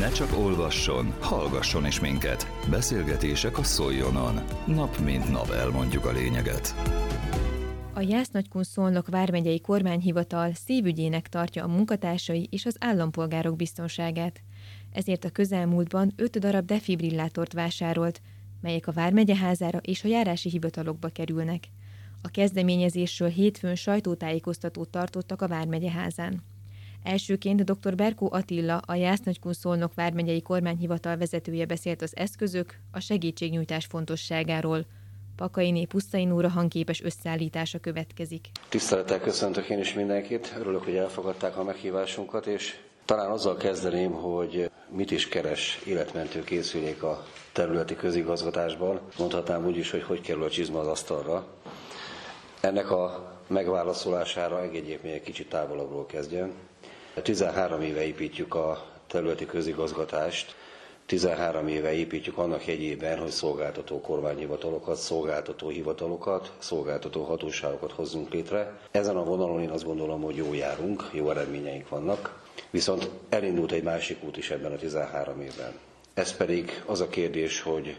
Ne csak olvasson, hallgasson is minket. Beszélgetések a Szoljonon. Nap mint nap elmondjuk a lényeget. A Jásznagykun Szolnok vármegyei kormányhivatal szívügyének tartja a munkatársai és az állampolgárok biztonságát. Ezért a közelmúltban 5 darab defibrillátort vásárolt, melyek a Vármegyeházára és a járási hivatalokba kerülnek. A kezdeményezésről hétfőn sajtótájékoztatót tartottak a Vármegyeházán. Elsőként dr. Berkó Attila, a Jásznagykun Szolnok vármegyei kormányhivatal vezetője beszélt az eszközök, a segítségnyújtás fontosságáról. Pakainé Pusztai Nóra hangképes összeállítása következik. Tisztelettel köszöntök én is mindenkit, örülök, hogy elfogadták a meghívásunkat, és talán azzal kezdeném, hogy mit is keres életmentő készülék a területi közigazgatásban. Mondhatnám úgy is, hogy hogy kerül a csizma az asztalra. Ennek a megválaszolására engedjék még egy kicsit távolabbról kezdjem. 13 éve építjük a területi közigazgatást, 13 éve építjük annak jegyében, hogy szolgáltató kormányhivatalokat, szolgáltató hivatalokat, szolgáltató hatóságokat hozzunk létre. Ezen a vonalon én azt gondolom, hogy jó járunk, jó eredményeink vannak. Viszont elindult egy másik út is ebben a 13 évben. Ez pedig az a kérdés, hogy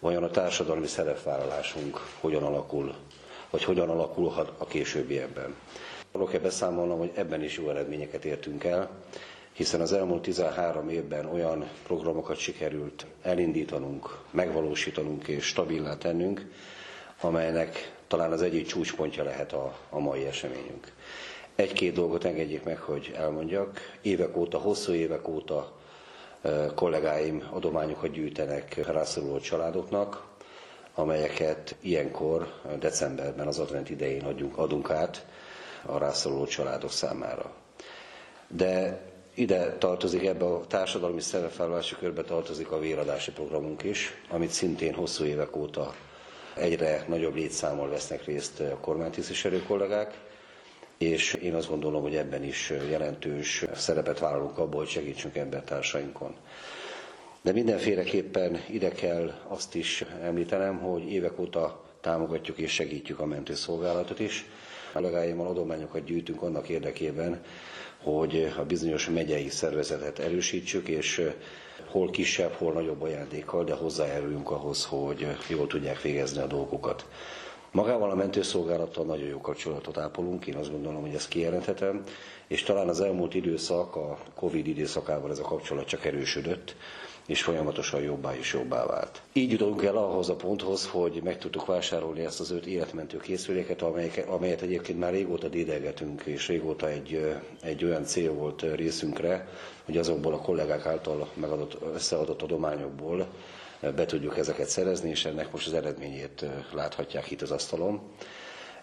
vajon a társadalmi szerepvállalásunk hogyan alakul, vagy hogyan alakulhat a későbbiekben. Arról kell beszámolnom, hogy ebben is jó eredményeket értünk el, hiszen az elmúlt 13 évben olyan programokat sikerült elindítanunk, megvalósítanunk és stabilá tennünk, amelynek talán az egyik csúcspontja lehet a, a mai eseményünk. Egy-két dolgot engedjék meg, hogy elmondjak. Évek óta, hosszú évek óta kollégáim adományokat gyűjtenek rászoruló családoknak, amelyeket ilyenkor, decemberben, az advent idején adunk át a rászoruló családok számára. De ide tartozik, ebbe a társadalmi szerepvállalási körbe tartozik a véradási programunk is, amit szintén hosszú évek óta egyre nagyobb létszámmal vesznek részt a kormánytisztviselő kollégák, és én azt gondolom, hogy ebben is jelentős szerepet vállalunk abból, hogy segítsünk embertársainkon. De mindenféleképpen ide kell azt is említenem, hogy évek óta támogatjuk és segítjük a mentőszolgálatot is. Kollégáimmal adományokat gyűjtünk annak érdekében, hogy a bizonyos megyei szervezetet erősítsük, és hol kisebb, hol nagyobb ajándékkal, de hozzájáruljunk ahhoz, hogy jól tudják végezni a dolgokat. Magával a mentőszolgálattal nagyon jó kapcsolatot ápolunk, én azt gondolom, hogy ezt kijelenthetem, és talán az elmúlt időszak, a Covid időszakában ez a kapcsolat csak erősödött, és folyamatosan jobbá és jobbá vált. Így jutunk el ahhoz a ponthoz, hogy meg tudtuk vásárolni ezt az öt életmentő készüléket, amelyet egyébként már régóta dédelgetünk, és régóta egy, egy olyan cél volt részünkre, hogy azokból a kollégák által megadott, összeadott adományokból be tudjuk ezeket szerezni, és ennek most az eredményét láthatják itt az asztalon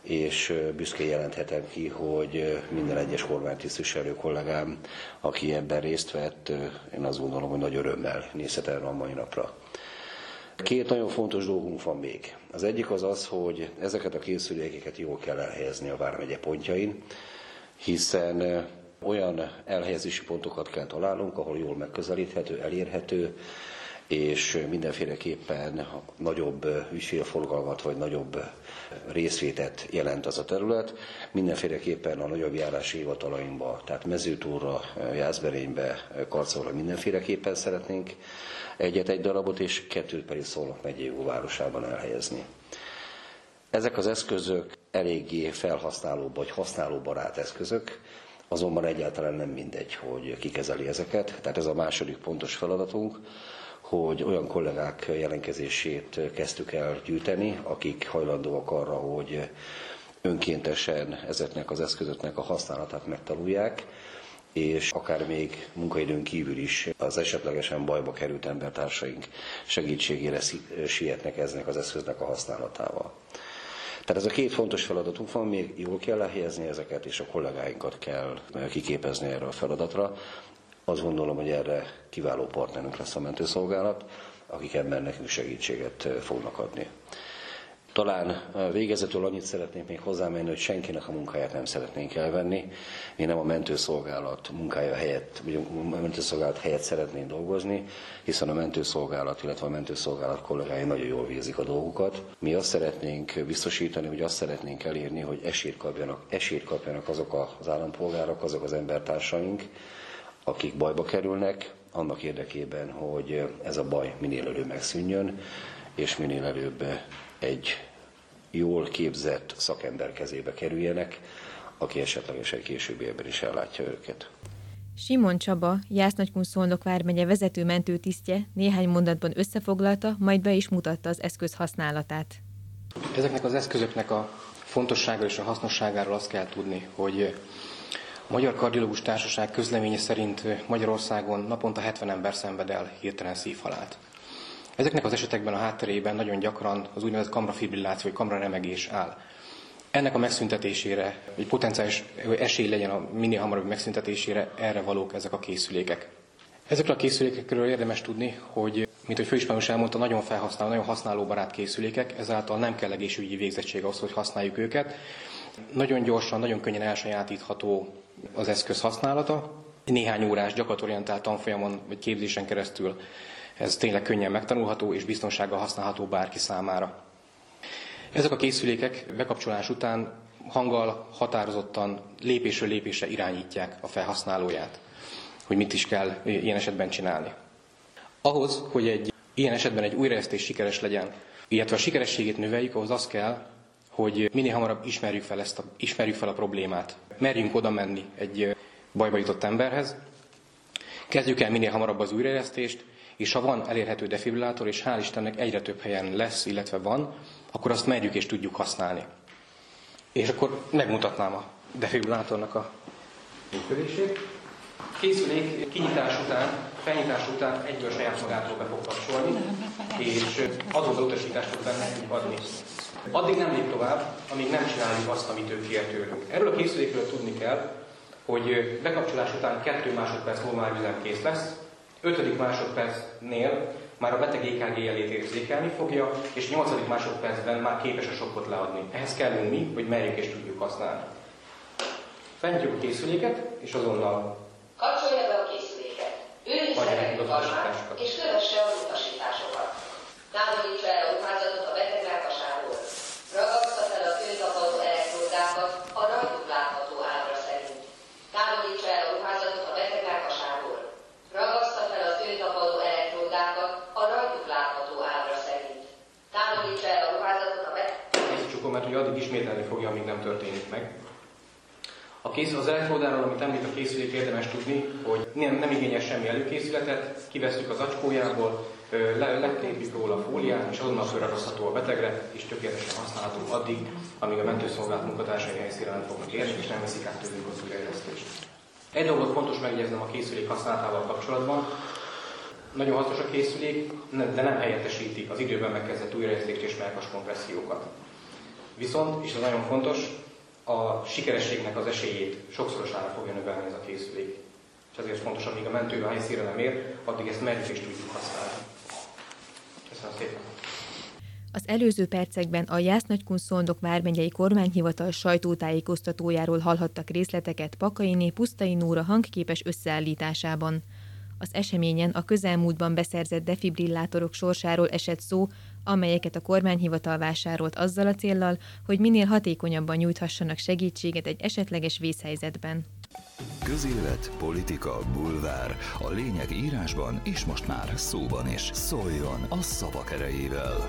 és büszkén jelenthetem ki, hogy minden egyes kormánytisztviselő kollégám, aki ebben részt vett, én azt gondolom, hogy nagy örömmel nézhet erre a mai napra. Két nagyon fontos dolgunk van még. Az egyik az az, hogy ezeket a készülékeket jól kell elhelyezni a Vármegye pontjain, hiszen olyan elhelyezési pontokat kell találnunk, ahol jól megközelíthető, elérhető, és mindenféleképpen nagyobb ügyfélforgalmat vagy nagyobb részvétet jelent az a terület. Mindenféleképpen a nagyobb járási hivatalainkba, tehát Mezőtúrra, Jászberénybe, Karcolra mindenféleképpen szeretnénk egyet egy darabot, és kettőt pedig Szolnok megyei városában elhelyezni. Ezek az eszközök eléggé felhasználó vagy használóbarát eszközök, azonban egyáltalán nem mindegy, hogy kikezeli ezeket. Tehát ez a második pontos feladatunk, hogy olyan kollégák jelentkezését kezdtük el gyűjteni, akik hajlandóak arra, hogy önkéntesen ezeknek az eszközöknek a használatát megtanulják, és akár még munkaidőn kívül is az esetlegesen bajba került embertársaink segítségére sietnek eznek az eszköznek a használatával. Tehát ez a két fontos feladatunk van, még jól kell elhelyezni ezeket, és a kollégáinkat kell kiképezni erre a feladatra. Azt gondolom, hogy erre kiváló partnerünk lesz a mentőszolgálat, akik ebben nekünk segítséget fognak adni. Talán végezetül annyit szeretnék még hozzámenni, hogy senkinek a munkáját nem szeretnénk elvenni. Mi nem a mentőszolgálat munkája helyett, vagy a mentőszolgálat helyett szeretnénk dolgozni, hiszen a mentőszolgálat, illetve a mentőszolgálat kollégái nagyon jól végzik a dolgukat. Mi azt szeretnénk biztosítani, hogy azt szeretnénk elérni, hogy esélyt kapjanak, esélyt kapjanak azok az állampolgárok, azok az embertársaink, akik bajba kerülnek, annak érdekében, hogy ez a baj minél előbb megszűnjön, és minél előbb egy jól képzett szakember kezébe kerüljenek, aki esetlegesen későbbiekben is ellátja őket. Simon Csaba, Jásznagykun Szolnok vármegye vezető mentőtisztje néhány mondatban összefoglalta, majd be is mutatta az eszköz használatát. Ezeknek az eszközöknek a fontossága és a hasznosságáról azt kell tudni, hogy Magyar Kardiológus Társaság közleménye szerint Magyarországon naponta 70 ember szenved el hirtelen szívhalált. Ezeknek az esetekben a hátterében nagyon gyakran az úgynevezett kamrafibrilláció vagy kamraremegés áll. Ennek a megszüntetésére, egy potenciális esély legyen a minél hamarabb megszüntetésére, erre valók ezek a készülékek. Ezekről a készülékekről érdemes tudni, hogy, mint hogy főispános elmondta, nagyon felhasználó, nagyon használóbarát készülékek, ezáltal nem kell egészségügyi végzettség ahhoz, hogy használjuk őket. Nagyon gyorsan, nagyon könnyen elsajátítható az eszköz használata. Néhány órás gyakorlatorientált tanfolyamon vagy képzésen keresztül ez tényleg könnyen megtanulható és biztonsággal használható bárki számára. Ezek a készülékek bekapcsolás után hanggal határozottan lépésről lépésre irányítják a felhasználóját, hogy mit is kell ilyen esetben csinálni. Ahhoz, hogy egy ilyen esetben egy újraesztés sikeres legyen, illetve a sikerességét növeljük, ahhoz az kell, hogy minél hamarabb ismerjük fel, ezt a, ismerjük fel a problémát. Merjünk oda menni egy bajba jutott emberhez, kezdjük el minél hamarabb az újraélesztést, és ha van elérhető defibrillátor, és hál' Istennek egyre több helyen lesz, illetve van, akkor azt merjük és tudjuk használni. És akkor megmutatnám a defibrillátornak a működését. Készülék kinyitás után, felnyitás után egyből saját magától be fog kapcsolni, és azonnal utasítást fog benne adni. Addig nem lép tovább, amíg nem csináljuk azt, amit ő kér tőlünk. Erről a készülékről tudni kell, hogy bekapcsolás után 2 másodperc múlva már üzemkész lesz, 5. másodpercnél már a beteg EKG jelét érzékelni fogja, és 8. másodpercben már képes a sokkot leadni. Ehhez kellünk mi, hogy merjük és tudjuk használni. Fentjük a készüléket, és azonnal Kapcsolja be a készüléket. Őrizze meg a és kövesse az utasításokat. Távolítsa el a beteg melkasáról. Ragaszta fel a főtapadó elektródákat a rajtuk látható ábra szerint. Távolítsa el a ruházatot a beteg melkasáról. Ragaszta fel a főtapadó elektródákat a rajtuk látható ábra szerint. Távolítsa el a ruházatot a beteg... Csukom, mert hogy addig ismételni fogja, amíg nem történik meg. A kész, az elektródáról, amit említ a készülék, érdemes tudni, hogy nem, nem igényel semmi előkészületet, kivesztük az acskójából, le, letépjük róla a fóliát, és azonnal felragasztható a betegre, és tökéletesen használható addig, amíg a mentőszolgálat munkatársai helyszínre nem fognak érni, és nem veszik át tőlünk az újraélesztést. Egy dolgot fontos megjegyeznem a készülék használatával kapcsolatban. Nagyon hasznos a készülék, de nem helyettesíti az időben megkezdett újraélesztést és melkas kompressziókat. Viszont, és ez nagyon fontos, a sikerességnek az esélyét sokszorosára fogja növelni ez a készülék. És ezért fontos, amíg a mentő a helyszínre nem ér, addig ezt merjük és tudjuk használni. Köszönöm szépen! Az előző percekben a Jásznagykun Szolnok vármegyei kormányhivatal sajtótájékoztatójáról hallhattak részleteket Pakainé Pusztai Nóra hangképes összeállításában. Az eseményen a közelmúltban beszerzett defibrillátorok sorsáról esett szó, amelyeket a kormányhivatal vásárolt azzal a céllal, hogy minél hatékonyabban nyújthassanak segítséget egy esetleges vészhelyzetben. Közélet, politika, bulvár. A lényeg írásban és most már szóban is. Szóljon a szavak erejével!